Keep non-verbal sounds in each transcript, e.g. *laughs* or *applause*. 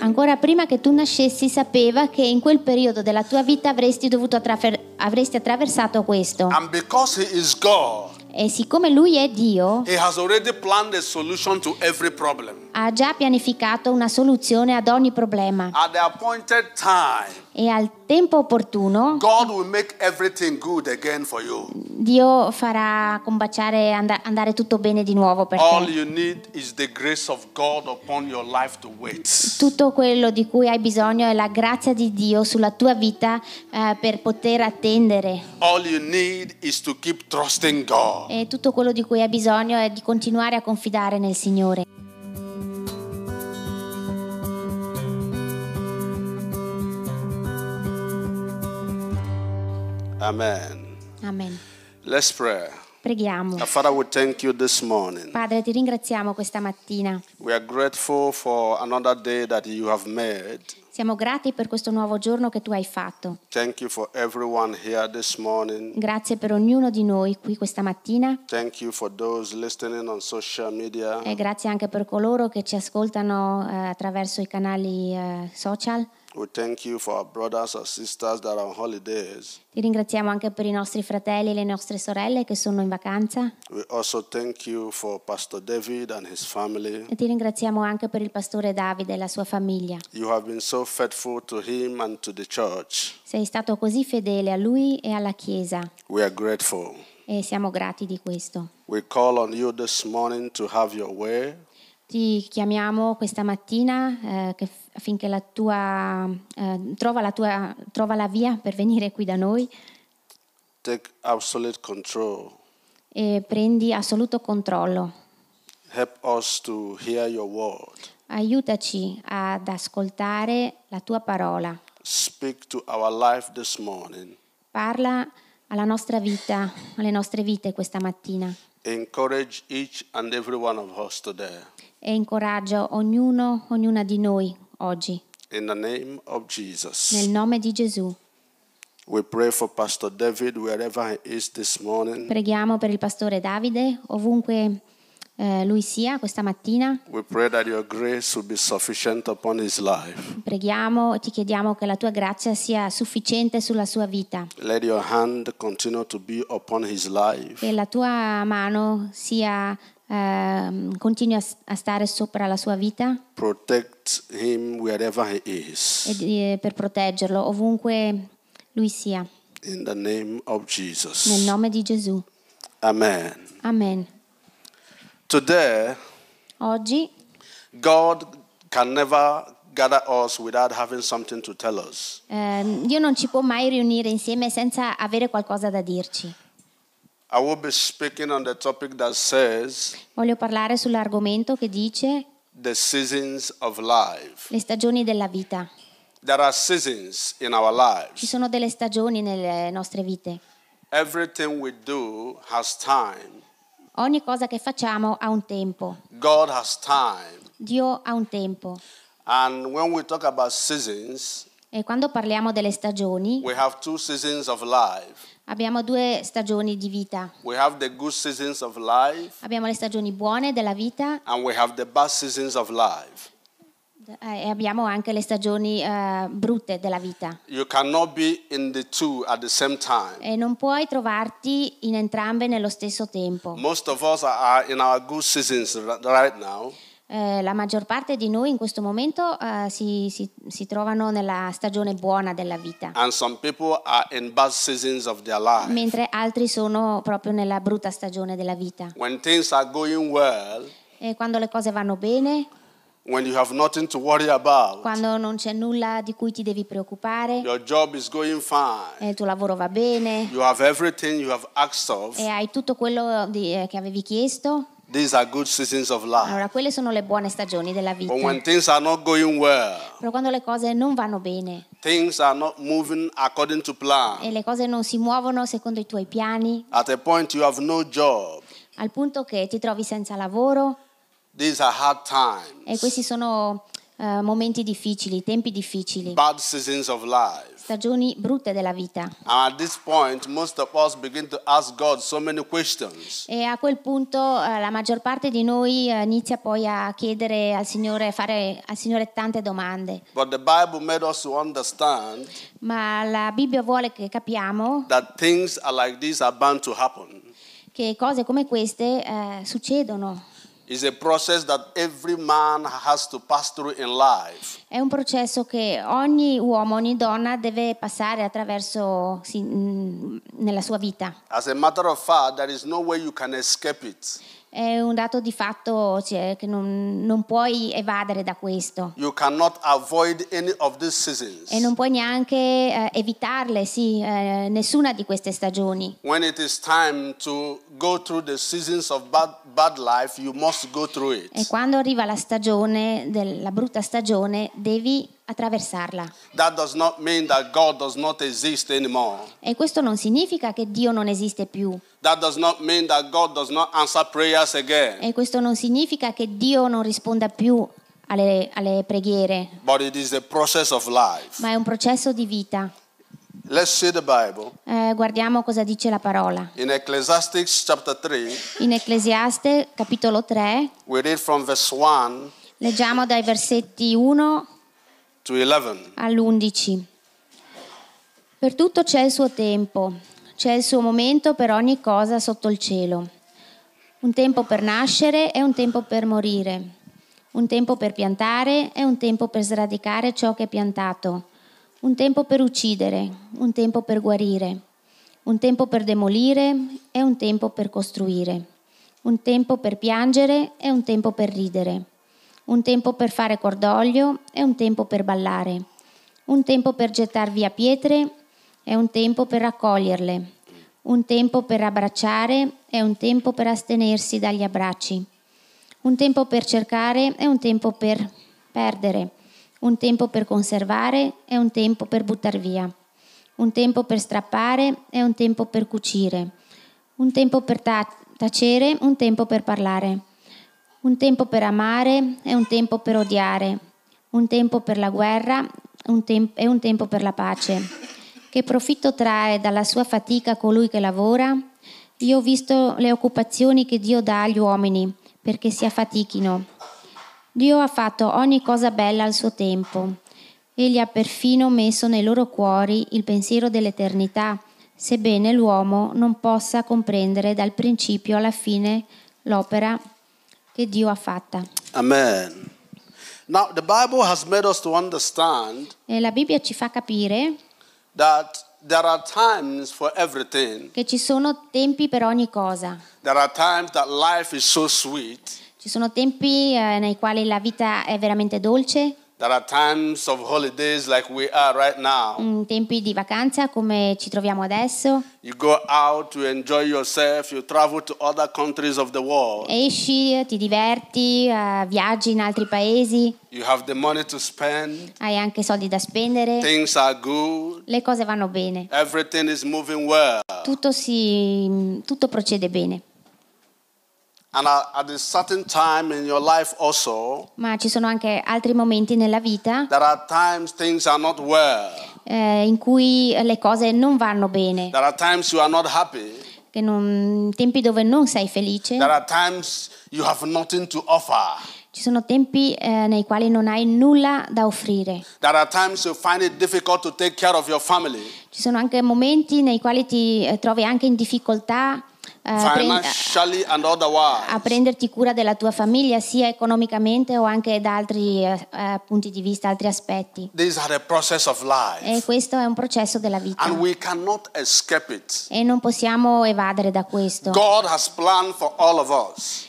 Ancora prima che tu nascessi sapeva che in quel periodo della tua vita avresti dovuto attraver- avresti attraversato questo. And because He is God, E siccome lui è Dio, He has already planned a solution to every problem. Ha già pianificato una soluzione ad ogni problema e al tempo opportuno. Dio farà combaciare and- andare tutto bene di nuovo per All te. Tutto quello di cui hai bisogno è la grazia di Dio sulla tua vita eh, per poter attendere. E tutto quello di cui hai bisogno è di continuare a confidare nel Signore. Amen. Amen. Let's pray. Preghiamo. Father, we thank you this morning. Padre, ti ringraziamo questa mattina. We are grateful for another day that you have made. Siamo grati per questo nuovo giorno che tu hai fatto. Thank you for everyone here this morning. Grazie per ognuno di noi qui questa mattina Thank you for those listening on social media. e grazie anche per coloro che ci ascoltano eh, attraverso i canali eh, social. We thank you for our brothers and sisters that are on holidays. Ti ringraziamo anche per i nostri fratelli e le nostre sorelle che sono in vacanza We also thank you for Pastor David and his family. e ti ringraziamo anche per il pastore Davide e la sua famiglia. You have been so faithful to him and to the church. Sei stato così fedele a lui e alla Chiesa We are grateful. e siamo grati di questo. We call on you this morning to have your way. Ti chiamiamo questa mattina eh, che- affinché la tua, eh, trova, la tua, trova la via per venire qui da noi Take absolute control. e prendi assoluto controllo. Help us to hear your word. Aiutaci ad ascoltare la tua parola. Speak to our life this morning. Parla alla nostra vita, alle nostre vite questa mattina Encourage each and every one of us today. E incoraggia ognuno, ognuna di noi oggi. In the name of Jesus. Nel nome di Gesù. We pray for Pastor David wherever he is this morning. Preghiamo per il pastore Davide, ovunque eh, lui sia questa mattina. We pray that your grace will be sufficient upon his life. Preghiamo e ti chiediamo che la tua grazia sia sufficiente sulla sua vita, Let your hand continue to be upon his life. che la tua mano sia, ehm, continui a, a stare sopra la sua vita e eh, per proteggerlo ovunque lui sia. Nel nome di Gesù. Amen. Amen. Today, Oggi God can never gather us without having something to tell us. ehm, Dio non ci può mai riunire insieme senza avere qualcosa da dirci. Voglio parlare sull'argomento che dice the seasons of life. le stagioni della vita. There are seasons in our Ci sono delle stagioni nelle nostre vite. Everything we do has time. Ogni cosa che facciamo ha un tempo. God has time. Dio ha un tempo. And when we talk about seasons, E quando parliamo delle stagioni, we have two seasons of life. Abbiamo due stagioni di vita. We have the good seasons of life Abbiamo le stagioni buone della vita and we have the bad seasons of life. eh, e abbiamo anche le stagioni eh, brutte della vita. You cannot be in the two at the same time. E non puoi trovarti in entrambe nello stesso tempo. Most of us are in our good seasons right now, Eh, la maggior parte di noi in questo momento eh, si, si- si trovano nella stagione buona della vita, and some people are in bad seasons of their life. mentre altri sono proprio nella brutta stagione della vita. When things are going well, E quando le cose vanno bene, when you have nothing to worry about, quando non c'è nulla di cui ti devi preoccupare, your job is going fine, il tuo lavoro va bene you have everything you have asked of, e hai tutto quello di- eh, che avevi chiesto, these are good seasons of life. allora quelle sono le buone stagioni della vita. But when things are not going well, Però quando le cose non vanno bene things are not moving according to plan, e le cose non si muovono secondo i tuoi piani, at a point you have no job, al punto che ti trovi senza lavoro these are hard times. e questi sono eh, momenti difficili, tempi difficili, bad seasons of life. Stagioni brutte della vita. Point, so. E a quel punto eh, la maggior parte di noi eh, inizia poi a chiedere al Signore, fare al Signore tante domande. Ma la Bibbia vuole che capiamo like che cose come queste eh, succedono. It's a process that every man has to pass through in life. È un processo che ogni uomo, ogni donna deve passare attraverso mm, nella sua vita. As a matter of fact, there is no way you can escape it. È un dato di fatto cioè, che non, non puoi evadere da questo You cannot avoid any of these seasons. e non puoi neanche eh, evitarle, sì, eh, nessuna di queste stagioni. Bad, bad life, E quando arriva la stagione, della brutta stagione, devi attraversarla. That does not mean that God does not exist anymore. E questo non significa che Dio non esiste più. That does not mean that God does not answer prayers again. E questo non significa che Dio non risponda più alle, alle preghiere, But it is a process of life. ma è un processo di vita. Let's see the Bible. Eh, guardiamo cosa dice la parola. In Ecclesiastes chapter 3, In Ecclesiaste capitolo 3 we read from verse 1 leggiamo dai versetti 1 to 11. All'11. Per tutto c'è il suo tempo, c'è il suo momento per ogni cosa sotto il cielo. Un tempo per nascere e un tempo per morire. Un tempo per piantare e un tempo per sradicare ciò che è piantato. Un tempo per uccidere, un tempo per guarire. Un tempo per demolire e un tempo per costruire. Un tempo per piangere e un tempo per ridere. Un tempo per fare cordoglio e un tempo per ballare. Un tempo per gettar via pietre e un tempo per raccoglierle. Un tempo per abbracciare e un tempo per astenersi dagli abbracci. Un tempo per cercare e un tempo per perdere. Un tempo per conservare e un tempo per buttar via. Un tempo per strappare e un tempo per cucire. Un tempo per ta- tacere, un tempo per parlare. Un tempo per amare e un tempo per odiare. Un tempo per la guerra un tem- e un tempo per la pace. Che profitto trae dalla sua fatica colui che lavora? Io ho visto le occupazioni che Dio dà agli uomini perché si affatichino. Dio ha fatto ogni cosa bella al suo tempo. Egli ha perfino messo nei loro cuori il pensiero dell'eternità, sebbene l'uomo non possa comprendere dal principio alla fine l'opera che Dio ha fatta. Amen. Now, the Bible has made us to understand E la Bibbia ci fa capire that there are times for everything. che ci sono tempi per ogni cosa. There are times that life is so sweet. Ci sono tempi eh, nei quali la vita è veramente dolce, There are times of holidays like we are right now. mm, tempi di vacanza come ci troviamo adesso. You go out to enjoy yourself, you travel to other countries of the world. Esci, ti diverti, eh, viaggi in altri paesi, You have the money to spend, hai anche soldi da spendere, things are good, le cose vanno bene, everything is moving well. tutto, si, tutto procede bene. And at at a certain time in your life also, Ma ci sono anche altri momenti nella vita there are times things are not well. eh, in cui le cose non vanno bene, There are times you are not happy. che non- tempi dove non sei felice. There are times you have nothing to offer. Ci sono tempi eh, nei quali non hai nulla da offrire. There are times you find it difficult to take care of your family, Ci sono anche momenti nei quali ti eh, trovi anche in difficoltà eh, prend- a prenderti cura della tua famiglia, sia economicamente o anche da altri eh, eh, punti di vista, altri aspetti. E questo è un processo della vita. And we cannot escape it. E non possiamo evadere da questo.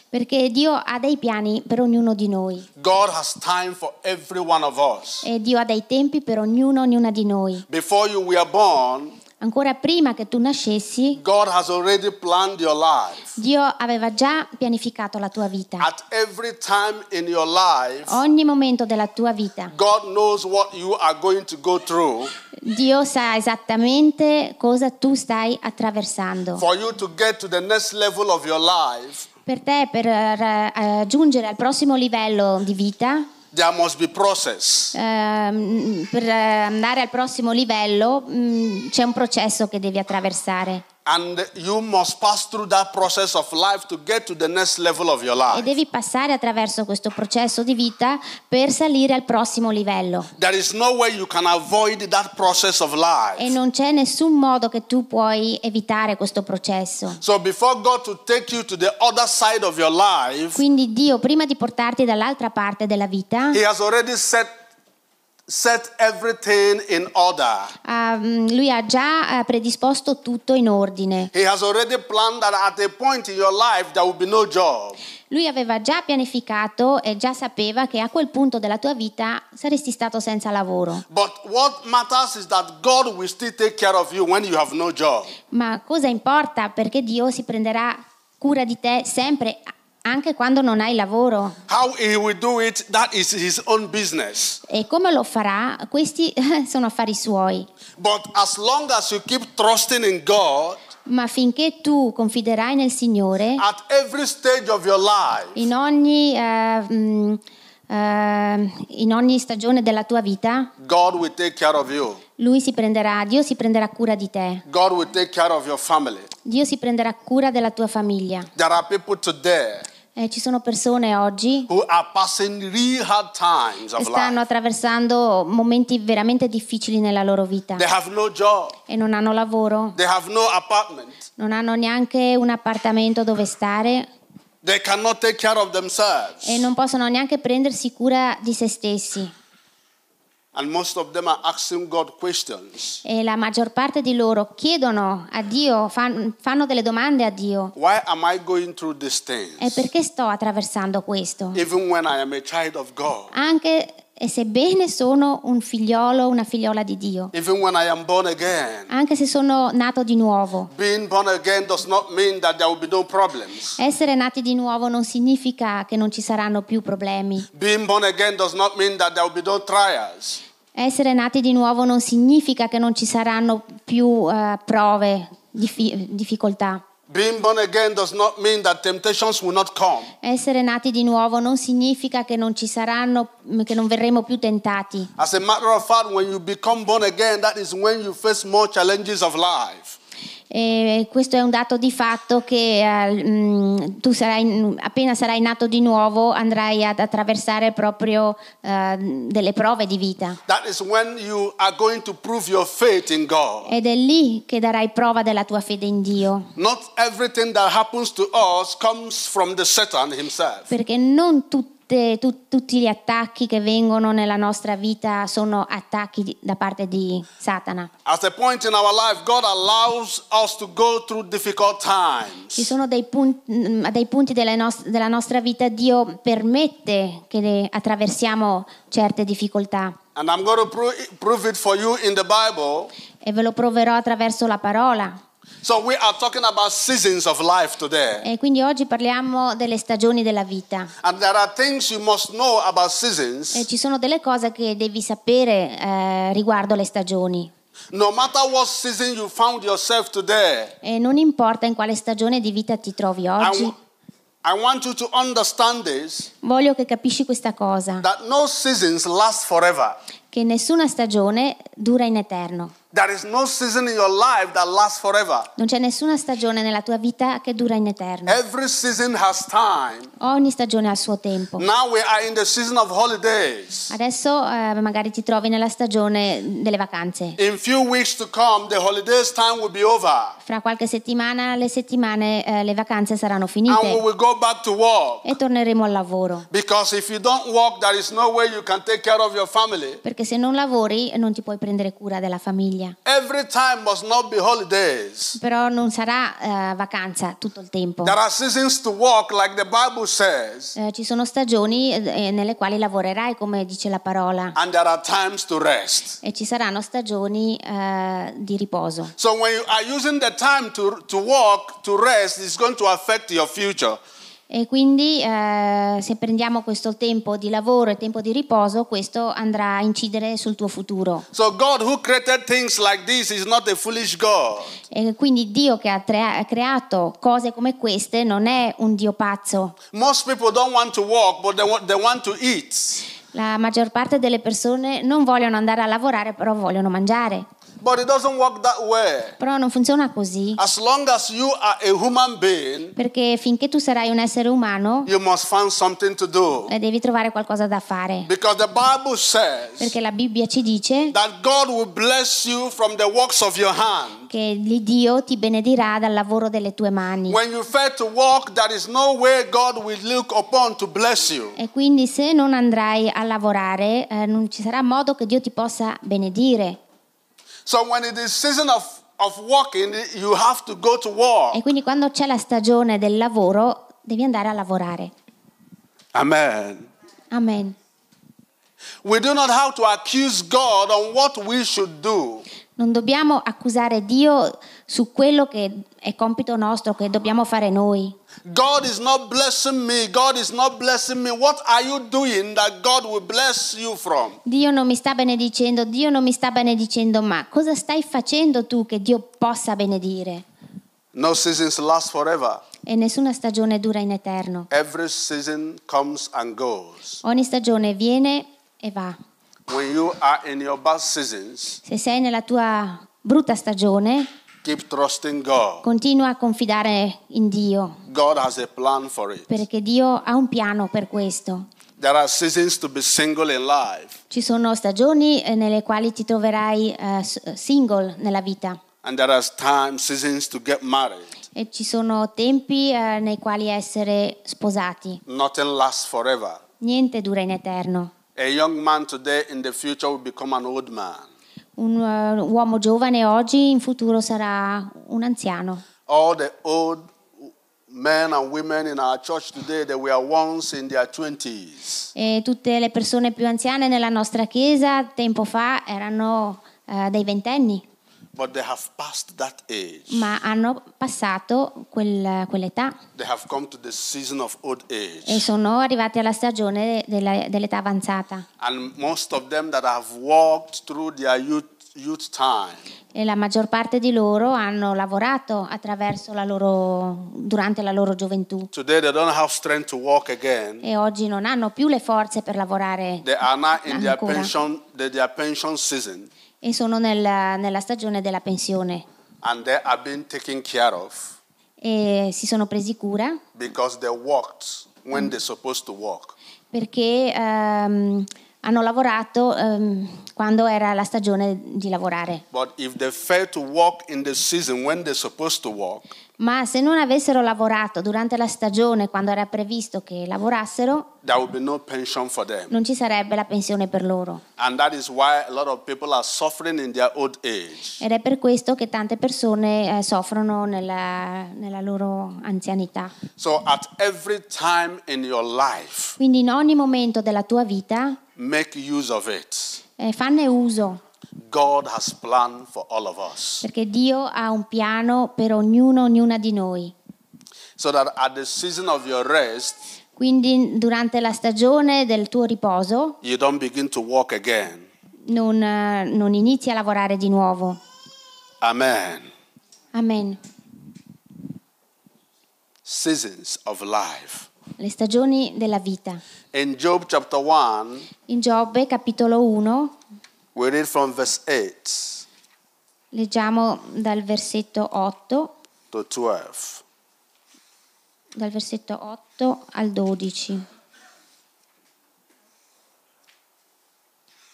Perché Dio ha dei piani per ognuno di noi. God has time for every one of us. E Dio ha dei tempi per ognuno, ognuna di noi. Before you were born, Ancora prima che tu nascessi, God has already planned your life. Dio aveva già pianificato la tua vita. At every time in your life, Ogni momento della tua vita. God knows what you are going to go through Dio sa esattamente cosa tu stai attraversando. for you to get to the next level of your life. Per te, per eh, raggiungere al prossimo livello di vita, there must be process. Ehm, per andare al prossimo livello mm, c'è un processo che devi attraversare And you must pass through that process of life to get to the next level of your e life. devi passare attraverso questo processo di vita per salire al prossimo livello. There is no way you can avoid that process of E life. non c'è nessun modo che tu puoi evitare questo processo. So before God to take you to the other side of your life, Quindi Dio, prima di portarti dall'altra parte della vita, He has already set set everything in order. mm, lui ha già eh, predisposto tutto in ordine. He has already planned that at a point in your life there will be no job. Lui aveva già pianificato e già sapeva che a quel punto della tua vita saresti stato senza lavoro. But what matters is that God will still take care of you when you have no job. Ma cosa importa? Perché Dio si prenderà cura di te sempre, anche quando non hai lavoro. It. E come lo farà? Questi *laughs* sono affari suoi. But as long as you keep trusting in God, Ma finché tu confiderai nel Signore, life, in ogni, mm, eh, in ogni stagione della tua vita, God will take care of you. Lui si prenderà, Dio si prenderà cura di te. Dio si prenderà cura della tua famiglia. Eh, ci sono persone oggi che stanno attraversando momenti veramente difficili nella loro vita. No e non hanno lavoro, no non hanno neanche un appartamento dove stare. E non possono neanche prendersi cura di se stessi. And most of them are asking God questions. E la maggior parte di loro chiedono a Dio, fan- fanno delle domande a Dio. Why am I going through these E perché sto attraversando questo? Even when I am a child of God. Anche e sebbene sono un figliolo, una figliola di Dio, Even when I am born again. anche se sono nato di nuovo. No. Essere nati di nuovo non significa che non ci saranno più problemi. Being born again does not mean that there will be no trials. Essere nati di nuovo non significa che non ci saranno più eh, prove, diffi- difficoltà. Essere nati di nuovo non significa che non ci saranno, che non verremo più tentati. As a matter of fact, when you become born again, that is when you face more challenges of life. E questo è un dato di fatto che mm, tu sarai, appena sarai nato di nuovo andrai ad attraversare proprio eh, delle prove di vita. Ed è lì che darai prova della tua fede in Dio. Perché non tutte- tu- tutti gli attacchi che vengono nella nostra vita sono attacchi di- da parte di Satana. Life, Ci sono dei, pun- mm, dei punti nos- della nostra vita, Dio permette che attraversiamo certe difficoltà pro- e ve lo proverò attraverso la parola. So, we are talking about seasons of life today. E quindi oggi parliamo delle stagioni della vita. And there are things you must know about E seasons. ci sono delle cose che devi sapere eh, riguardo le stagioni. No matter what season you found yourself today, E non importa in quale stagione di vita ti trovi oggi, I want you to understand this voglio che capisci questa cosa, that no seasons last forever. che nessuna stagione dura in eterno. There is no season in your life that lasts forever. Non c'è nessuna stagione nella tua vita che dura in eterno. Every season has time. Ogni stagione ha il suo tempo. Now we are in the season of holidays. Adesso eh, magari ti trovi nella stagione delle vacanze. In few weeks to come, the holidays time will be over. Fra qualche settimana le settimane, eh, le vacanze saranno And we finite will go back to work. e torneremo al lavoro. Because if you don't work, there is no way you can take care of your family. Perché se non lavori non ti puoi prendere cura della famiglia. Every time must not be holidays. Però non sarà eh, vacanza tutto il tempo. There are seasons to work, like the Bible says, Eh, ci sono stagioni eh, nelle quali lavorerai, come dice la parola, and there are times to rest. e ci saranno stagioni eh, di riposo. So when you are using the time to, to work, to rest, it's going to affect your future. E quindi eh, se prendiamo questo tempo di lavoro e tempo di riposo, questo andrà a incidere sul tuo futuro. So like this is not a foolish God. E quindi Dio che ha trea- creato cose come queste non è un Dio pazzo. Most people don't want to work, but they want, they want to eat. La maggior parte delle persone non vogliono andare a lavorare, però vogliono mangiare. But it doesn't work that way. Però non funziona così, As long as you are a human being, perché finché tu sarai un essere umano, you must find something to do. eh, devi trovare qualcosa da fare. Because the Bible says Perché la Bibbia ci dice that God will bless you from the works of your hand. che Dio ti benedirà dal lavoro delle tue mani. When you fail to walk, there is no way God will look upon to bless you. E quindi se non andrai a lavorare, eh, non ci sarà modo che Dio ti possa benedire. So when it is season of, of walking, you have to go to war. E quindi quando c'è la stagione del lavoro, devi andare a lavorare. Amen. Amen. We do not have to accuse God on what we should do. Non dobbiamo accusare Dio su quello che è compito nostro, che dobbiamo fare noi. God is not blessing me. God is not blessing me. What are you doing that God will bless you from? Dio non mi sta benedicendo, Dio non mi sta benedicendo, ma cosa stai facendo tu che Dio possa benedire? No seasons last forever. E nessuna stagione dura in eterno. Every season comes and goes. Ogni stagione viene e va. When you are in your bad seasons, Se sei nella tua brutta stagione, keep trusting God. continua a confidare in Dio, God has a plan for it. perché Dio ha un piano per questo. There are seasons to be single in life, Ci sono stagioni eh, nelle quali ti troverai s- single nella vita and there are times, seasons to get married. e ci sono tempi eh, nei quali essere sposati. Nothing lasts forever. Niente dura in eterno. A young man today in the future will become an old man. Un eh, uomo giovane oggi in futuro sarà un anziano. All the old men and women in our church today, they were once in their 20s. E tutte le persone più anziane nella nostra chiesa tempo fa erano eh, dei ventenni, But they have passed that age. ma hanno passato quel- quell'età They have come to the season of old e age. sono arrivati alla stagione della- dell'età avanzata. And most of them that have walked through their youth, E la maggior parte di loro hanno lavorato attraverso la loro, durante la loro gioventù. Today they don't have strength to walk again. e oggi non hanno più le forze per lavorare They are now in their Ancora. pension, pension season, e sono nella, nella stagione della pensione. And they are being taken care of. E si sono presi cura. Perché ehm, hanno lavorato ehm, quando era la stagione di lavorare. But if they fail to walk in the season when they're supposed to walk, Ma se non avessero lavorato durante la stagione quando era previsto che lavorassero, no pension for them. non ci sarebbe la pensione per loro. Ed è per questo che tante persone eh, soffrono nella, nella loro anzianità. So life, Quindi in ogni momento della tua vita make use of it. Eh, fanne uso, perché Dio ha un piano per ognuno, ognuna di noi. So that at the season of your rest, Quindi durante la stagione del tuo riposo you don't begin to walk again. non, non inizi a lavorare di nuovo. Amen. Amen. Seasons of life. Le stagioni della vita. In Job chapter 1, In Giobbe capitolo 1 we read from verse 8 leggiamo dal versetto 8, to 12. dal versetto 8 al 12.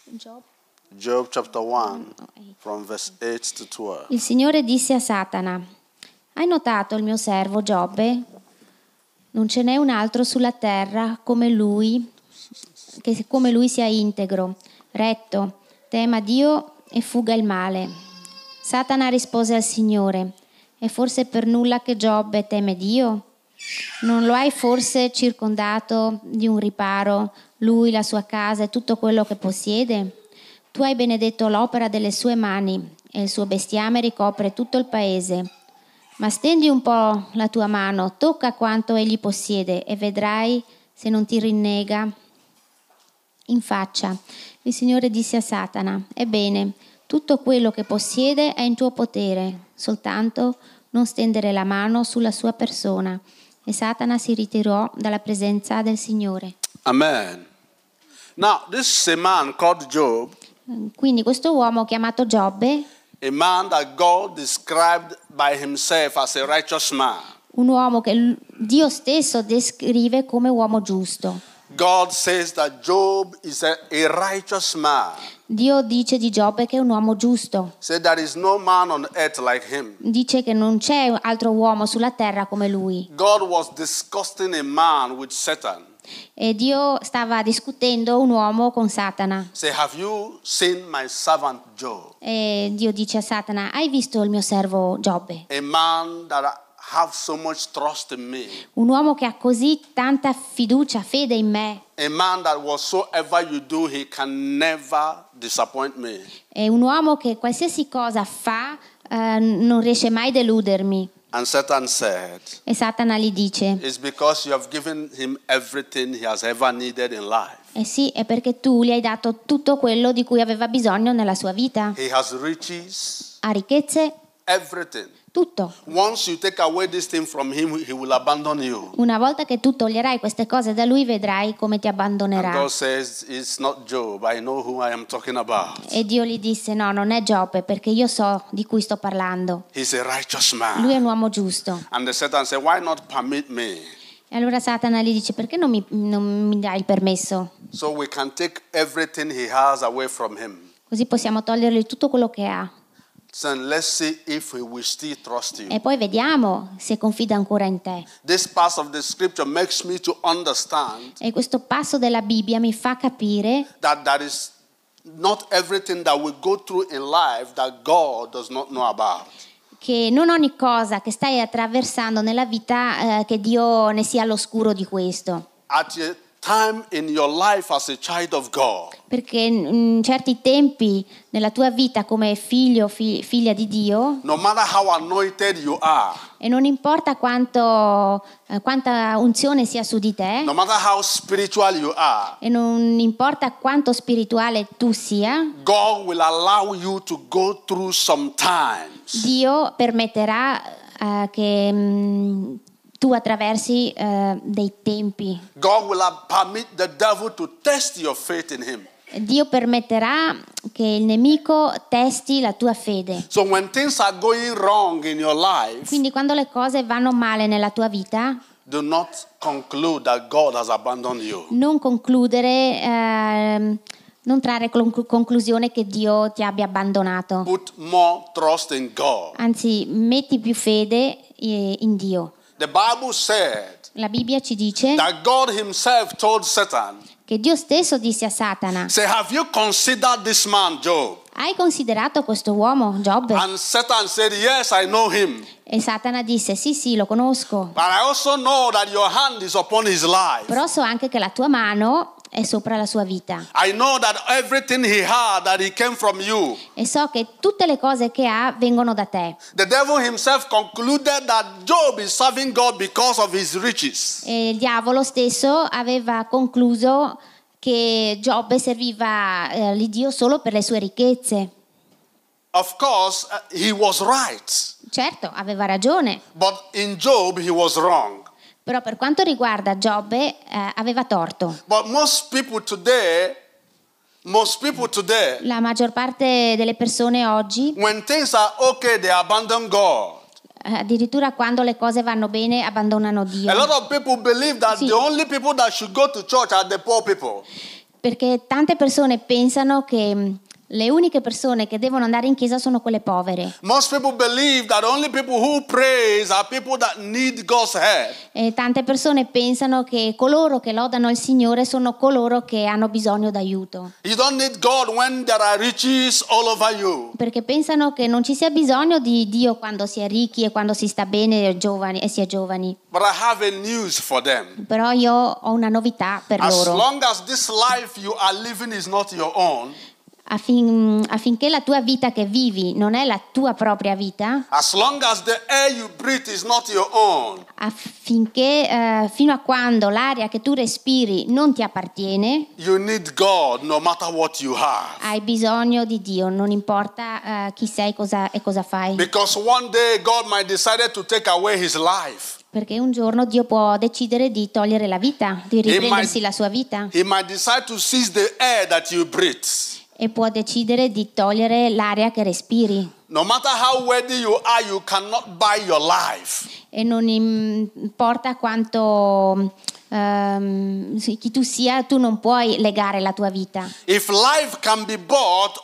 Giobbe Job chapter 1, from verse 8 to 12. Il Signore disse a Satana, hai notato il mio servo Giobbe? Non ce n'è un altro sulla terra come lui, che come lui sia integro, retto, tema Dio e fuga il male. Satana rispose al Signore, è forse per nulla che Giobbe teme Dio? Non lo hai forse circondato di un riparo, lui, la sua casa e tutto quello che possiede? Tu hai benedetto l'opera delle sue mani e il suo bestiame ricopre tutto il paese. Ma stendi un po' la tua mano, tocca quanto egli possiede e vedrai se non ti rinnega in faccia. Il Signore disse a Satana, ebbene, tutto quello che possiede è in tuo potere, soltanto non stendere la mano sulla sua persona. E Satana si ritirò dalla presenza del Signore. Amen. Now, this is a man called Job, Quindi questo uomo chiamato Giobbe, a man that God described by himself as a righteous man. un uomo che Dio stesso descrive come uomo giusto. God says that Job is a, a righteous man. Dio dice di Giobbe che è un uomo giusto. Said there is no man on earth like him. Dice che non c'è altro uomo sulla terra come lui. God was discussing a man with Satan. E Dio stava discutendo un uomo con Satana. Say, have you seen my servant Job? E Dio dice a Satana, hai visto il mio servo Giobbe? A man that have so much trust in me. Un uomo che ha così tanta fiducia, fede in me. A man that whatsoever you do, he can never disappoint me. È un uomo che qualsiasi cosa fa eh, non riesce mai a deludermi. And Satan said, E Satana gli dice, It's because you have given him everything he has ever needed in life. eh sì, è perché tu gli hai dato tutto quello di cui aveva bisogno nella sua vita. He has riches, Ha ricchezze, everything. tutto. Once you take away this thing from him, he will abandon you. Una volta che tu toglierai queste cose da lui, vedrai come ti And abbandonerà. God says, It's not Job. I know who I am talking about. E Dio gli disse, no, non è Giobbe, perché io so di cui sto parlando. He's a righteous Lui è man. un uomo giusto. And the Satan said, Why not permit me? E allora Satana gli dice, perché non mi, non mi dai il permesso? So we can take everything he has away from him. Così possiamo togliergli tutto quello che ha. So let's see if he will still trust you. E poi vediamo se confida ancora in te. This part of the scripture makes me to understand E questo passo della Bibbia mi fa capire that there is not everything that we go through in life that God does not know about. che non ogni cosa che stai attraversando nella vita eh, che Dio ne sia all'oscuro di questo. At a time in your life as a child of God, Perché in certi tempi nella tua vita come figlio o fi- figlia di Dio, no matter how anointed you are, e non importa quanto, eh, quanta unzione sia su di te, no matter how spiritual you are, e non importa quanto spirituale tu sia, God will allow you to go through some times. Dio permetterà eh, che mm, tu attraversi eh, dei tempi. Dio permetterà che il nemico testi la tua fede. So when things are going wrong in your life, Quindi quando le cose vanno male nella tua vita, do not conclude that God has abandoned you. non concludere, ehm, non trarre conclu- conclusione che Dio ti abbia abbandonato. Put more trust in God. Anzi, metti più fede eh, in Dio. The Bible said La Bibbia ci dice that God himself told Satan, che Dio stesso disse a Satana, say, have you considered this man, Job? hai considerato questo uomo, Giobbe? And Satan said, yes, I know him. E Satana disse, sì, sì, lo conosco, But I also know that your hand is upon his life. però so anche che la tua mano è sopra la sua vita. E so che tutte le cose che ha vengono da te. E il diavolo stesso aveva concluso che Giobbe serviva eh, l'Iddio solo per le sue ricchezze. Of course, uh, he was right. Certo, aveva ragione, But in Job, he was wrong. Però per quanto riguarda Giobbe eh, aveva torto. Today, today, La maggior parte delle persone oggi, okay, eh, addirittura quando le cose vanno bene, abbandonano Dio. A lot of people believe that Sì. the only people that should go to church are the poor people. Perché tante persone pensano che mh, le uniche persone che devono andare in chiesa sono quelle povere. Most people believe that only people who praise are people that need God's help. E tante persone pensano che coloro che lodano il Signore sono coloro che hanno bisogno d'aiuto. You don't need God when there are riches all over you. Perché pensano che non ci sia bisogno di Dio quando si è ricchi e quando si sta bene e giovani, e si è giovani. But I have a news for them. Però io ho una novità per As loro. long as this life you are living is not your own, Affin- affinché la tua vita che vivi non è la tua propria vita, as long as the air you breathe is not your own, affinché eh, fino a quando l'aria che tu respiri non ti appartiene, you need God no matter what you have. hai bisogno di Dio, non importa eh, chi sei cosa, e cosa fai. Because one day God might decide to take away his life. Perché un giorno Dio può decidere di togliere la vita, di riprendersi might- la sua vita He might decide to seize the air that you breathe. E può decidere di togliere l'aria che respiri. No you are, you. E non importa quanto sì, chi tu sia, tu non puoi legare la tua vita. Bought,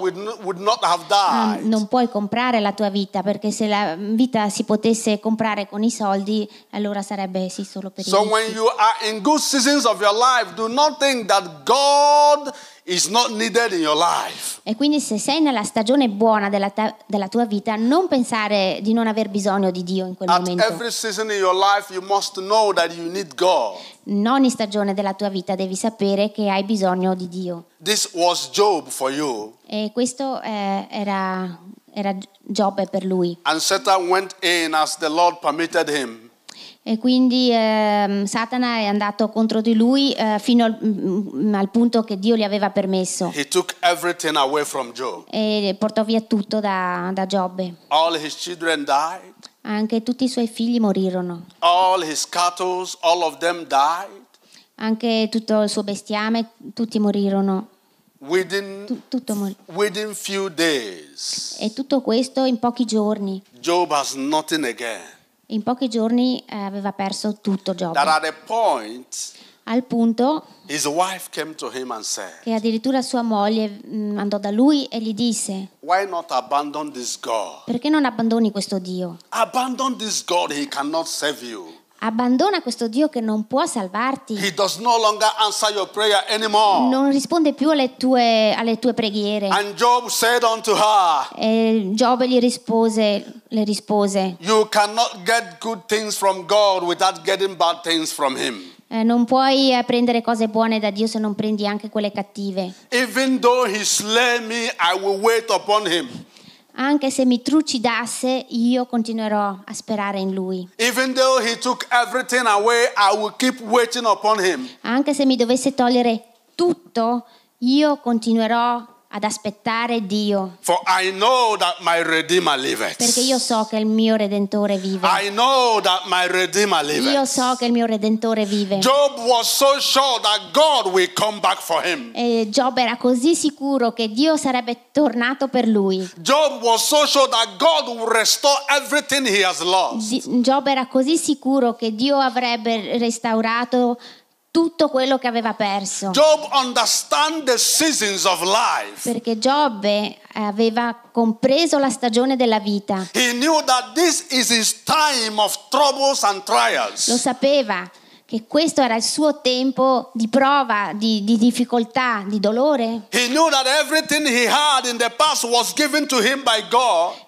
would, would died. Non puoi comprare la tua vita perché se la vita si potesse comprare con i soldi, allora sarebbe sì solo per i So when you are in good seasons of your life, do not think that God is not needed in your life. E quindi se sei nella stagione buona della, ta- della tua vita, non pensare di non aver bisogno di Dio in quel At momento. in ogni stagione della tua vita devi sapere che hai bisogno di Dio. This was Job for you. E questo eh, era, era Giobbe per lui. And Satan went in as the Lord permitted him. E quindi ehm, Satana è andato contro di lui eh, fino al, mm, al punto che Dio gli aveva permesso He took everything away from Job. e portò via tutto da, da Giobbe. All his children died, Anche tutti i suoi figli morirono, all his cattle, all of them died. anche tutto il suo bestiame, tutti morirono, Within, Tu- tutto morì. within few days, E tutto questo in pochi giorni. Job has nothing again. In pochi giorni eh, aveva perso tutto Giobbe. That at a point, Al punto his wife came to him and said, che addirittura sua moglie mh, andò da lui e gli disse: Why not abandon this God? Perché non abbandoni questo Dio? Abandon this God, he cannot save you. Abbandona questo Dio che non può salvarti. He does no. Non risponde più alle tue, alle tue preghiere. And Job said unto her, E Giobbe gli rispose, le rispose. "Eh, Non puoi prendere cose buone da Dio se non prendi anche quelle cattive. Even though He slay me, I will wait upon Him. Anche se mi trucidasse, io continuerò a sperare in Lui. Even though He took everything away, I will keep waiting upon Him. Anche se mi dovesse togliere tutto, io continuerò ad aspettare Dio. For I know that my Redeemer liveth. Perché io so che il mio Redentore vive. I know that my Redeemer Io so che il mio Redentore vive. Job was so sure that God will come back for him. Giobbe era così sicuro che Dio sarebbe tornato per lui. Job was so sure that God will restore everything he has lost. Di- Giobbe era così sicuro che Dio avrebbe restaurato tutto quello che aveva perso. Perché Giobbe aveva compreso la stagione della vita. Lo sapeva che questo era il suo tempo di prova, di, di difficoltà, di dolore.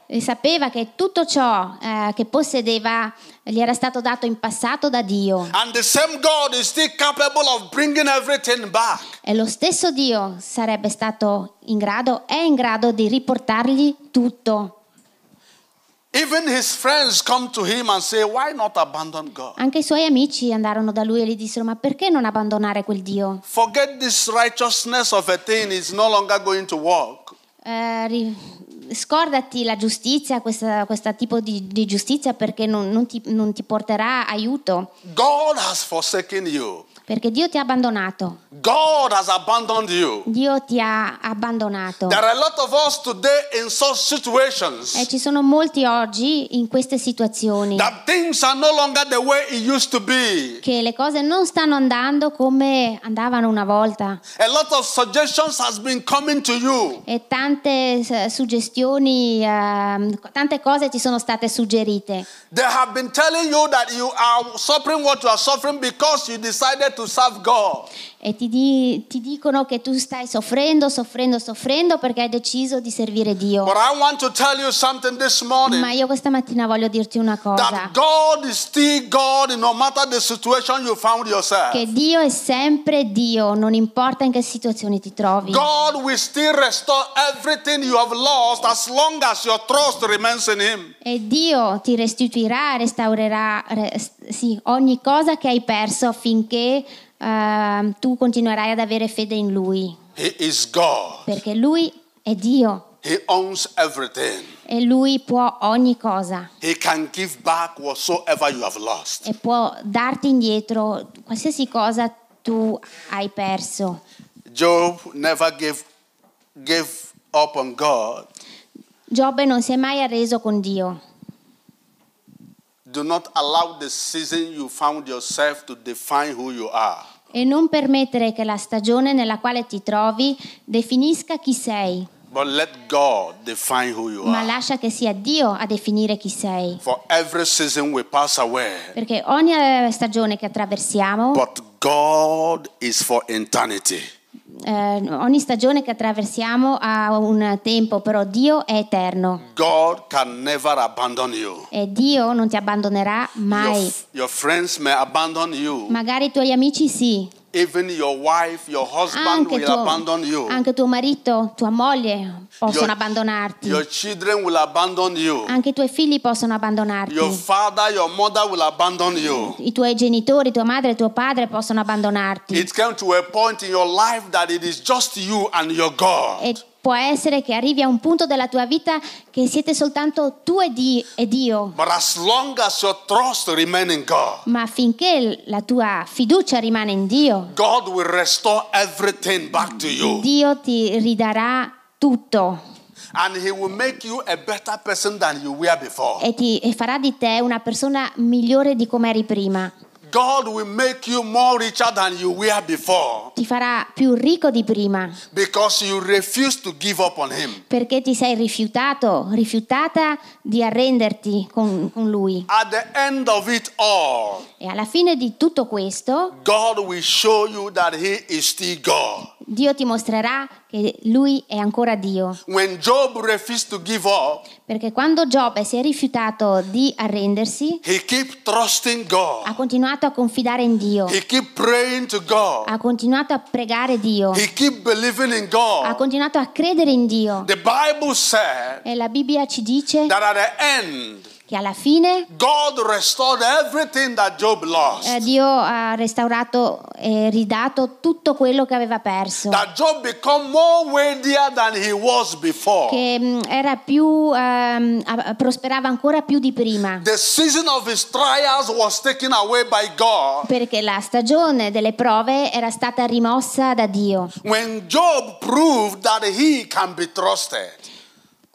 E sapeva che tutto ciò eh, che possedeva gli era stato dato in passato da Dio. E lo stesso Dio sarebbe stato in grado, è in grado di riportargli tutto. Anche i suoi amici andarono da lui e gli dissero: Ma perché non abbandonare quel Dio? Forget this righteousness of a thing, it's no longer going to work. Eh, scordati la giustizia, questa- questo tipo di, di giustizia, perché non, non ti, non ti porterà aiuto. God has forsaken you. Perché Dio ti ha abbandonato. God has abandoned you. Dio ti ha abbandonato. There are a lot of us today in such situations E ci sono molti oggi in queste situazioni that things are no longer the way it used to be. che le cose non stanno andando come andavano una volta. A lot of suggestions has been coming to you. E tante eh, suggestioni, ehm, tante cose ti sono state suggerite. They have been telling you that you are suffering what you are suffering because you decided to serve God. E ti, di- ti dicono che tu stai soffrendo, soffrendo, soffrendo perché hai deciso di servire Dio. But I want to tell you something this morning. Ma io questa mattina voglio dirti una cosa. God is still God no. Che Dio è sempre Dio, non importa in che situazione ti trovi. God will still restore everything you have lost as long as your trust remains in Him. E Dio ti restituirà, restaurerà re- sì, ogni cosa che hai perso affinché ehm, tu continuerai ad avere fede in Lui. He is God. Perché Lui è Dio. He owns everything. e lui può ogni cosa He can give back whatsoever you have lost. e può darti indietro qualsiasi cosa tu hai perso. Job never gave, gave up on God. Giobbe non si è mai arreso con Dio. Do not allow the season you found yourself to define who you are. E non permettere che la stagione nella quale ti trovi definisca chi sei, ma lascia che sia Dio a definire chi sei. Perché ogni eh, stagione che attraversiamo, eh, ogni stagione che attraversiamo ha un tempo, però Dio è eterno God can never abandon you. e Dio non ti abbandonerà Your, mai. your friends may abandon you. Magari i tuoi amici sì, Even your wife, your husband anche will tuo, abandon you. anche tuo marito, tua moglie possono Your- abbandonarti, Your children will abandon you. anche i tuoi figli possono abbandonarti. Your father, your mother will abandon you. I tuoi genitori, tua madre e tuo padre possono abbandonarti. It came to a point in your life that it is just you and your God. E può essere che arrivi a un punto della tua vita che siete soltanto tu e, Di- Dio, ma finché la tua fiducia rimane in Dio. Dio ti ridarà tutto e, ti, e farà di te una persona migliore di come eri prima. God will make you more richer than you were before Ti farà più ricco di prima because you refuse to give up on Him. perché ti sei rifiutato, rifiutata di arrenderti con, con Lui. At the end of it all, E alla fine di tutto questo, God will show you that He is still God. Dio ti mostrerà che Lui è ancora Dio. When Job refused to give up, Perché quando Giobbe si è rifiutato di arrendersi, ha continuato a confidare in Dio, He kept praying to God. ha continuato a pregare Dio, ha continuato a credere in Dio. The Bible said E la Bibbia ci dice that at the end, che alla fine God restored everything that Job eh. Dio ha restaurato e ridato tutto quello che aveva perso. That Job become more wealthier than he was before. che mh, era più a- prosperava ancora più di prima The season of his trials was taken away by God. perché la stagione delle prove era stata rimossa da Dio When Job proved that he can be trusted.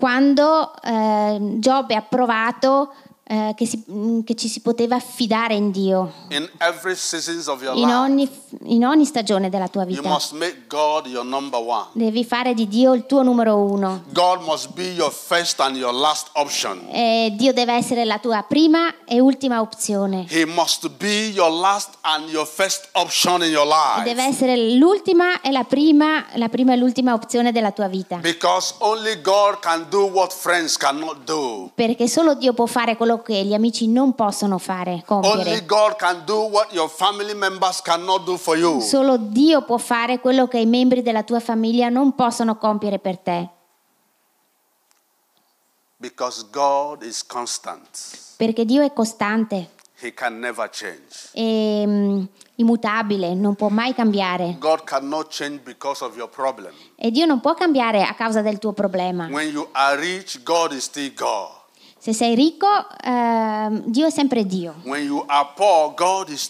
Quando ehm, Giobbe ha provato eh, che, si- che ci si poteva fidare in Dio. In every season of your in ogni, in ogni stagione della tua you vita must make God your number one. devi fare di Dio il tuo numero uno God must be your first and your last option. Dio deve essere la tua prima e ultima opzione deve essere l'ultima e la prima, la prima e l'ultima opzione della tua vita. Because only God can do what friends cannot do. Perché solo Dio può fare quello che gli amici non possono fare, Only compiere. God can do what your family members cannot do. Solo Dio può fare quello che i membri della tua famiglia non possono compiere per te. Because God is constant. Perché Dio è costante, He can never change. è mm, immutabile, non può mai cambiare. God cannot change because of your problem. E Dio non può cambiare a causa del tuo problema. When you are rich, Se sei ricco, ehm, Dio è sempre Dio. Poor,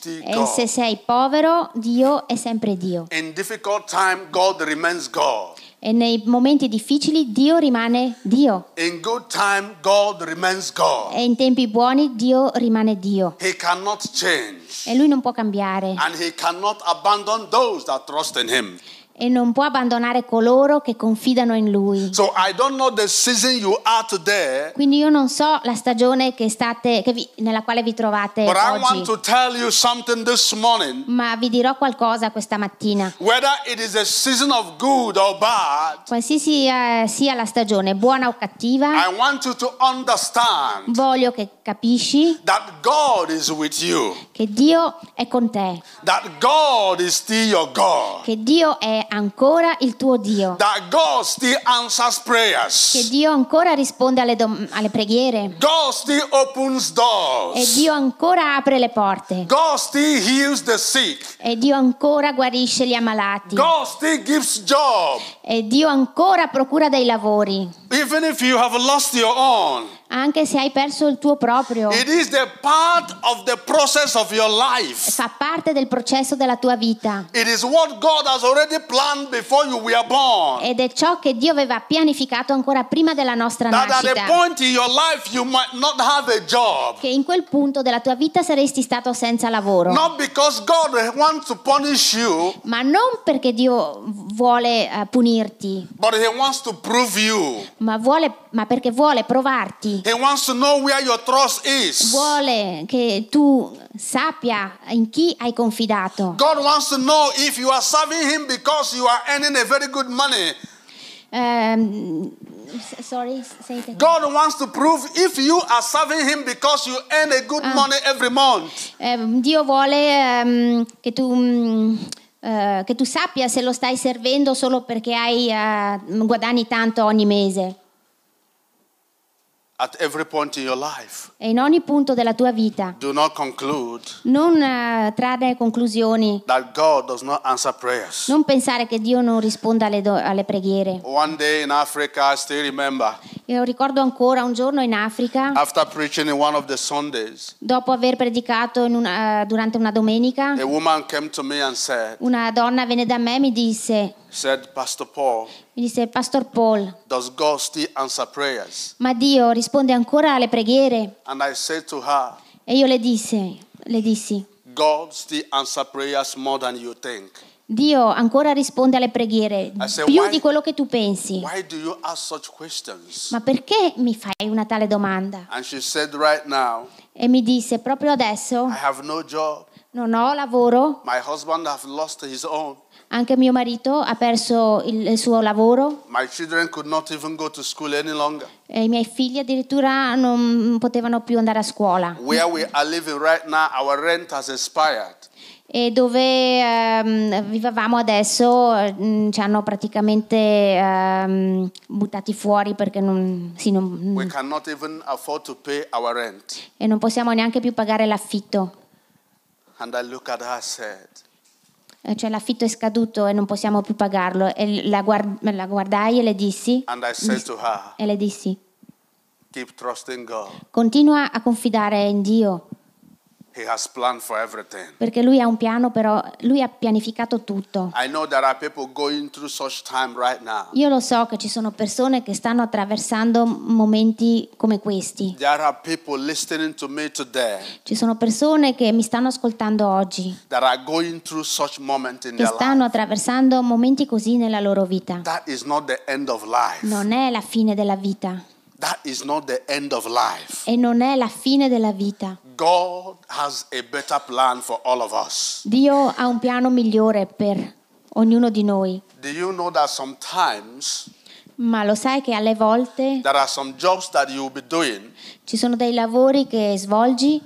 E se sei povero, Dio è sempre Dio. In difficult time, God remains God. E nei momenti difficili Dio rimane Dio. In good time, God remains God. E in tempi buoni Dio rimane Dio. He cannot change. E lui non può cambiare. And he cannot abandon those that trust in him. E non può abbandonare coloro che confidano in lui. So I don't know the season you are today, Quindi io non so la stagione che state, che vi- nella quale vi trovate but I want oggi, to tell you something this morning. ma vi dirò qualcosa questa mattina. Whether it is a season of good or bad, Qualsiasi eh, sia la stagione, buona o cattiva, I want you to understand voglio che capisci? That God is with you, che Dio è con te, that God is still your God, che Dio è ancora il tuo Dio, that God still answers che prayers, Dio ancora risponde alle, dom- alle preghiere. God still opens e doors, Dio ancora apre le porte. God still heals the sick, e Dio ancora guarisce gli ammalati. God still gives job, e Dio ancora procura dei lavori, even if you have lost your own. Anche se hai perso il tuo proprio. It is the part of the process of your life. Fa parte del processo della tua vita It is what God has already planned before you were born. ed è ciò che Dio aveva pianificato ancora prima della nostra nascita. Che in quel punto della tua vita saresti stato senza lavoro. Ma non perché Dio vuole eh, punirti, but He wants to prove you. ma, vuole- ma perché vuole provarti. He wants to know where your trust is. Vuole che tu sappia in chi hai confidato. God wants to know if you are serving Him because you are earning a very good money. S- sorry, say it again. God wants to prove if you are serving Him because you earn a good money every month. Ehm, Dio vuole ehm, che tu, eh, che tu sappia se lo stai servendo solo perché hai, eh, guadagni tanto ogni mese. At every point in your life, E in ogni punto della tua vita. do not conclude Non eh, trarre conclusioni. that God does not answer prayers. Non pensare che Dio non risponda alle, do- alle preghiere. One day in Africa, I still remember, Io ricordo ancora un giorno in Africa, Sundays, dopo aver predicato una- durante una domenica, a woman came to me and said, una donna venne da me e mi disse, said, Pastor Paul, mi disse, Pastor Paul, does God still answer prayers? ma Dio risponde ancora alle preghiere? And I said to her, E io le dissi, le dissi, God still answer prayers more than you think. Dio ancora risponde alle preghiere said, più why- di quello che tu pensi. Why do you ask such questions? Ma perché mi fai una tale domanda? And she said, Right now, E mi disse, proprio adesso I have no job. non ho lavoro, My husband have lost his own. anche mio marito ha perso il, suo lavoro My children could not even go to school any longer. e i miei figli addirittura non potevano più andare a scuola. Where we are living right now, our rent has expired. E dove ehm, vivevamo adesso mm, ci hanno praticamente ehm, buttati fuori perché non, sì, non- rent. e non possiamo neanche più pagare l'affitto. Said, Eh, Cioè l'affitto è scaduto e non possiamo più pagarlo. E la, guard- la guardai e le dissi, to her, e le dissi, continua a confidare in Dio, He has planned for everything. Perché Lui ha un piano, però Lui ha pianificato tutto. I know there are people going through such time right now. Io lo so che ci sono persone che stanno attraversando momenti come questi. There are people listening to me today Ci sono persone che mi stanno ascoltando oggi, that are going through such moment in che their stanno life. attraversando momenti così nella loro vita. That is not the end of life. Non è la fine della vita That is not the end of life. e non è la fine della vita. God has a better plan for all of us. Dio ha un piano migliore per ognuno di noi, Do you know that sometimes ma lo sai che alle volte there are some jobs that you will be doing ci sono dei lavori che svolgi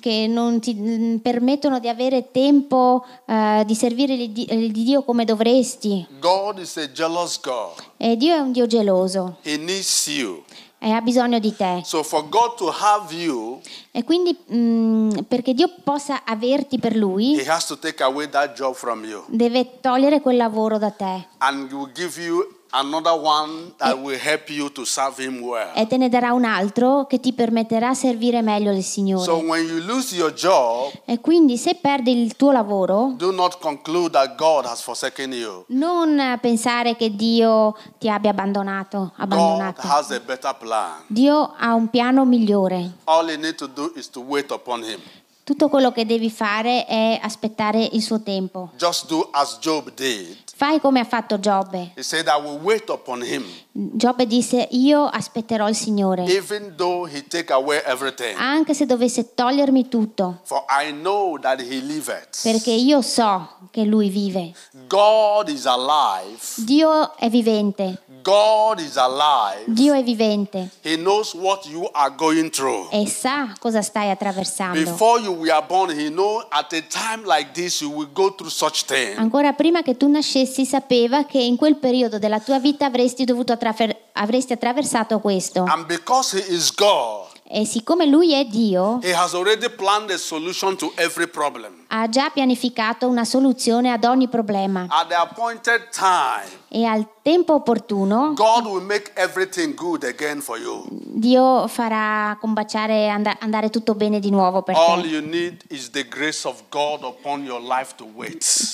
che non ti mm, permettono di avere tempo eh, di servire di di Dio come dovresti. God is a jealous God. E Dio è un Dio geloso He needs you. E ha bisogno di te. So for God to have you, E quindi mm, perché Dio possa averti per Lui, He has to take away that job from you deve togliere quel lavoro da te and will give you another one that will help you to serve Him well. e te ne darà un altro che ti permetterà servire meglio il So Signore. when you lose your job, E quindi se perdi il tuo lavoro, do not conclude that God has forsaken you. non pensare che Dio ti abbia abbandonato, God abbandonato. has a better plan. Dio ha un piano migliore. All you need to do is to wait upon Him. Tutto quello che devi fare è aspettare il suo tempo. Just do as Job did. Fai come ha fatto Giobbe. He said, I will wait upon Him, Giobbe disse io aspetterò il Signore, even though He take away everything. anche se dovesse togliermi tutto, For I know that He liveth. perché io so che Lui vive. God is alive. Dio è vivente, God is alive. Dio è vivente He knows what you are going through. e sa cosa stai attraversando. Before you were born, He knows at a time like this you will go through such things. Ancora prima che tu nascessi sapeva che in quel periodo della tua vita avresti, dovuto attraver- avresti attraversato questo. And because He is God, E siccome lui è Dio, He has already planned a solution to every problem. Ha già pianificato una soluzione ad ogni problema At the appointed time, e al tempo opportuno God will make everything good again for you. Dio farà combaciare and- andare tutto bene di nuovo per All te.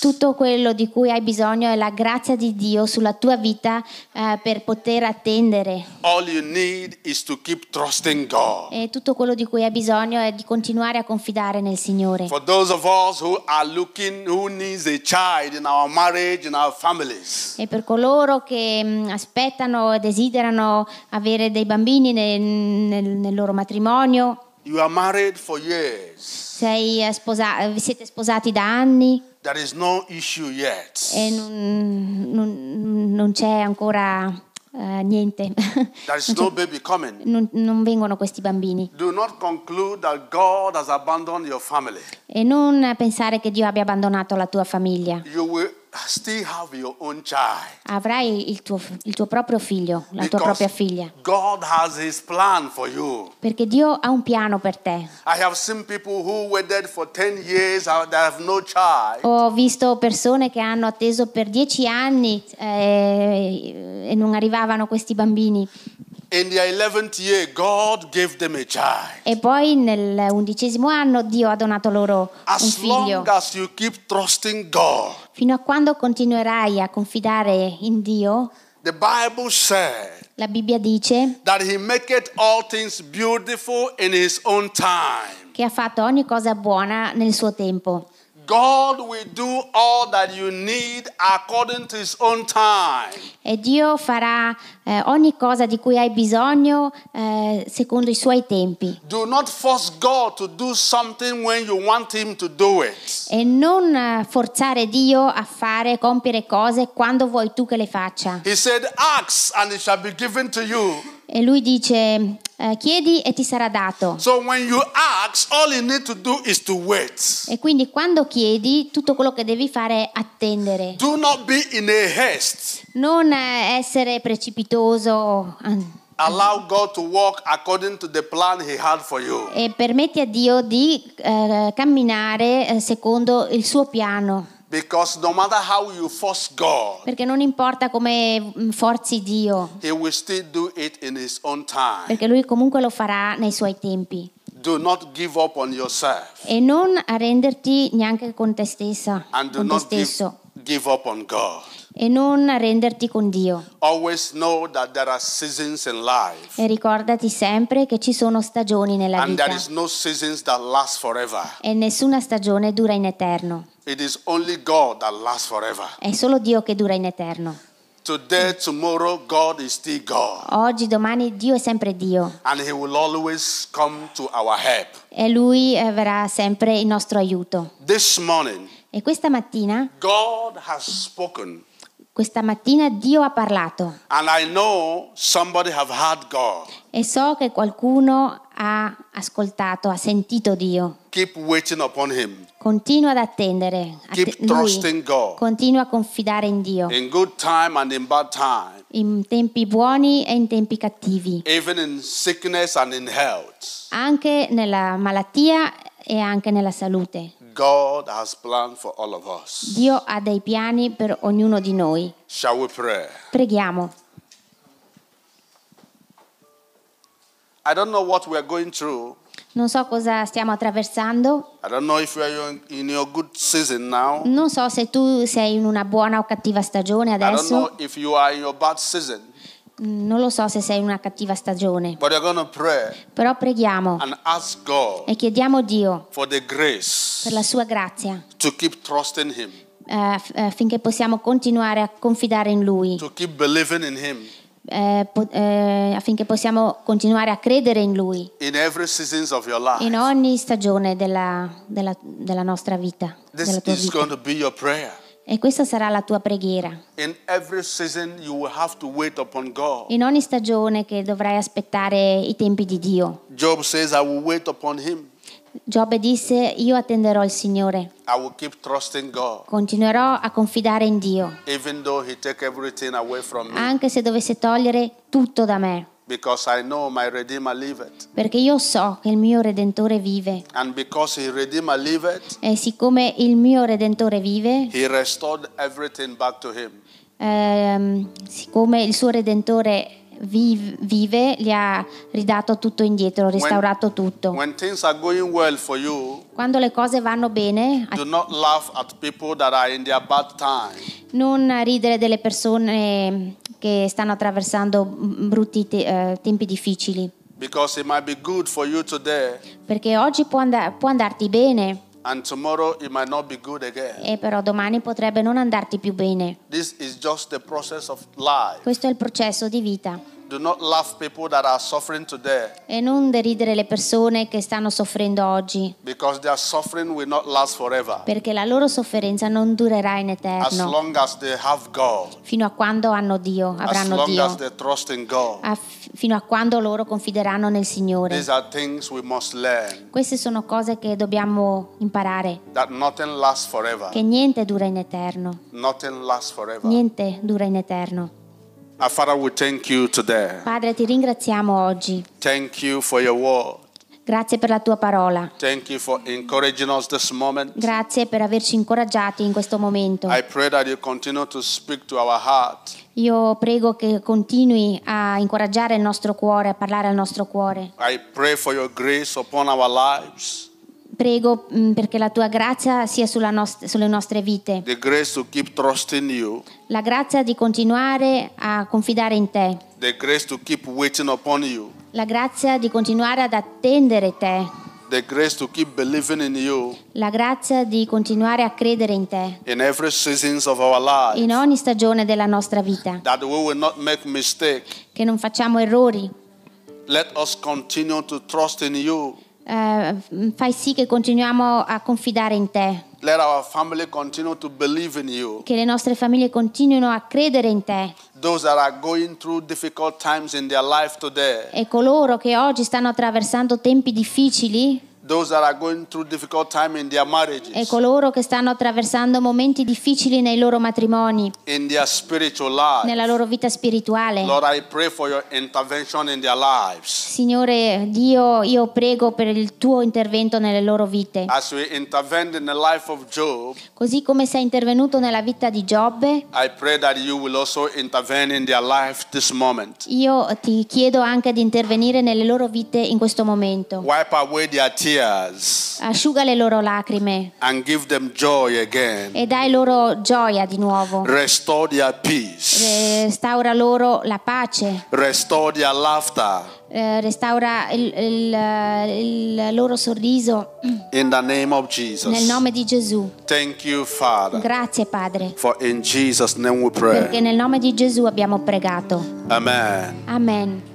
Tutto quello di cui hai bisogno è la grazia di Dio sulla tua vita eh, per poter attendere. All. E tutto quello di cui hai bisogno è di continuare a confidare nel Signore. For those of us who are looking, who needs a child in our marriage, in our families, E per coloro che mh, aspettano e desiderano avere dei bambini nel, nel- nel loro matrimonio, you are married for years. sei eh, sposa- vi siete sposati da anni There is no issue yet. e non, non- non c'è ancora eh, niente, no non, non vengono questi bambini. E non pensare che Dio abbia abbandonato la tua famiglia. You will still have your own child. Avrai il tuo, il tuo proprio figlio, la tua propria figlia. God has His plan for you. Perché Dio ha un piano per te. I have seen people who waited for 10 years and they have no child. Ho visto persone che hanno atteso per dieci anni eh, e non arrivavano questi bambini. In their 11th year, God gave them a child. E poi nel undicesimo anno Dio ha donato loro un As figlio. long as you keep trusting God, Fino a quando continuerai a confidare in Dio, the Bible said la Bibbia dice that He maketh all things beautiful in His own time. che ha fatto ogni cosa buona nel suo tempo. God will do all that you need according to His own time. E Dio farà eh, ogni cosa di cui hai bisogno eh, secondo i suoi tempi. Do not force God to do something when you want Him to do it. E non eh, forzare Dio a fare, compiere cose quando vuoi tu che le faccia. He said, Ask and it shall be given to you. E lui dice, eh, chiedi e ti sarà dato. So ask. E quindi quando chiedi, tutto quello che devi fare è attendere. Do not be in a haste. Non eh, essere precipitoso Allow God to walk according to the plan He had for you. e permetti a Dio di eh, camminare eh, secondo il suo piano. Because no matter how you force God, Perché non importa come mm, forzi Dio, He will still do it in His own time. perché lui comunque lo farà nei suoi tempi. Do not give up on yourself E non arrenderti neanche con te stessa, and do con te not give, stesso. give up on God. E non arrenderti con Dio. Always know that there are seasons in life, E ricordati sempre che ci sono stagioni nella and there vita. is no. E nessuna stagione dura in eterno. It is only God that lasts forever. È solo Dio che dura in eterno. Today, tomorrow, God is still God. Oggi, domani, Dio è sempre Dio. And He will always come to our help. E Lui eh, verrà sempre il nostro aiuto. This morning, E questa mattina, God has spoken. Questa mattina Dio ha parlato. And I know somebody have heard God. E so che qualcuno ha ascoltato, ha sentito Dio. Keep waiting upon Him. Continua ad attendere. Trusting God. Continua a confidare in Dio. In good time and in bad time. In tempi buoni e in tempi cattivi. Even in. Anche nella malattia e anche nella salute. God has planned for all of us. Dio ha dei piani per ognuno di noi. Shall we pray? Preghiamo. I don't know what we are going through. Non so cosa stiamo attraversando, I don't know if you are in your good season now. non so se tu sei in una buona o cattiva stagione I don't know adesso, if you are in your bad season. Mm, non lo so se sei in una cattiva stagione, però preghiamo and ask God e chiediamo a Dio for the grace per la sua grazia to keep trusting Him, eh, affinché possiamo continuare a confidare in Lui, to keep believing in Him eh, po- eh, affinché possiamo continuare a credere in Lui in every seasons of your life. in ogni stagione della, della- della nostra vita. Della E questa sarà la tua preghiera. In every season, you will have to wait upon God. In ogni stagione che dovrai aspettare i tempi di Dio. Job says, I will wait upon him. Giobbe disse, io attenderò il Signore, I will keep trusting God, continuerò a confidare in Dio, even though He take everything away from me, anche se dovesse togliere tutto da me, because I know my Redeemer liveth. perché io so che il mio Redentore vive. And because His Redeemer liveth, E siccome il mio Redentore vive, He restored everything back to Him. ehm, siccome il suo Redentore viv- vive, gli ha ridato tutto indietro, restaurato tutto. When things are going well for you, Quando le cose vanno bene, do not laugh at people that are in their bad time. Non ridere delle persone che stanno attraversando brutti te- eh, tempi difficili, perché oggi può, and- può andarti bene, e però domani potrebbe non andarti più bene. Questo è il processo di vita. Do not laugh people that are suffering today, E non deridere le persone che stanno soffrendo oggi, because their suffering will not last forever. perché la loro sofferenza non durerà in As eterno, long as they have God, fino a quando hanno Dio, as avranno long Dio, as they trust in God. a- fino a quando loro confideranno nel Signore. These are things we must learn Queste sono cose che dobbiamo imparare, that nothing lasts forever. che niente dura in eterno, Nothing lasts forever. niente dura in eterno. Father, we thank you today. Padre, ti ringraziamo oggi. Thank you for your word. Grazie per la tua parola. Thank you for encouraging us this moment. Grazie per averci incoraggiati in questo momento. I pray that you continue to speak to our heart. Io prego che continui a incoraggiare il nostro cuore, a parlare al nostro cuore. I pray for your grace upon our lives, Prego mm, perché la tua grazia sia sulla nost- sulle nostre vite. you, La grazia di continuare a confidare in te. the grace to keep waiting upon you, La grazia di continuare ad attendere te. the grace to keep believing in you La grazia di continuare a credere in te. in life. In ogni stagione della nostra vita. That we will not make mistake. Che non facciamo errori. Let us continue to trust in you. Eh, fai sì che continuiamo a confidare in te. In. Che le nostre famiglie continuino a credere in te. In E coloro che oggi stanno attraversando tempi difficili those that are going through difficult time in their e coloro che stanno attraversando momenti difficili nei loro matrimoni, in their spiritual life. nella loro vita spirituale. Lord, I pray for your intervention in their lives. Signore Dio, io prego per il tuo intervento nelle loro vite. As we intervened in the life of Job, Così come sei intervenuto nella vita di Giobbe, I pray that you will also intervene in their life this moment. io ti chiedo anche di intervenire nelle loro vite in questo momento. Wipe away their tears Asciuga le loro lacrime and give them joy again. e dai loro gioia di nuovo. Restore their peace. Restaura loro la pace, Restore their laughter. eh, restaura il, il- il loro sorriso In the name of nel nome di Gesù. You. Grazie Padre, For in Jesus' name we perché nel nome di Gesù abbiamo pregato. Amen. Amen.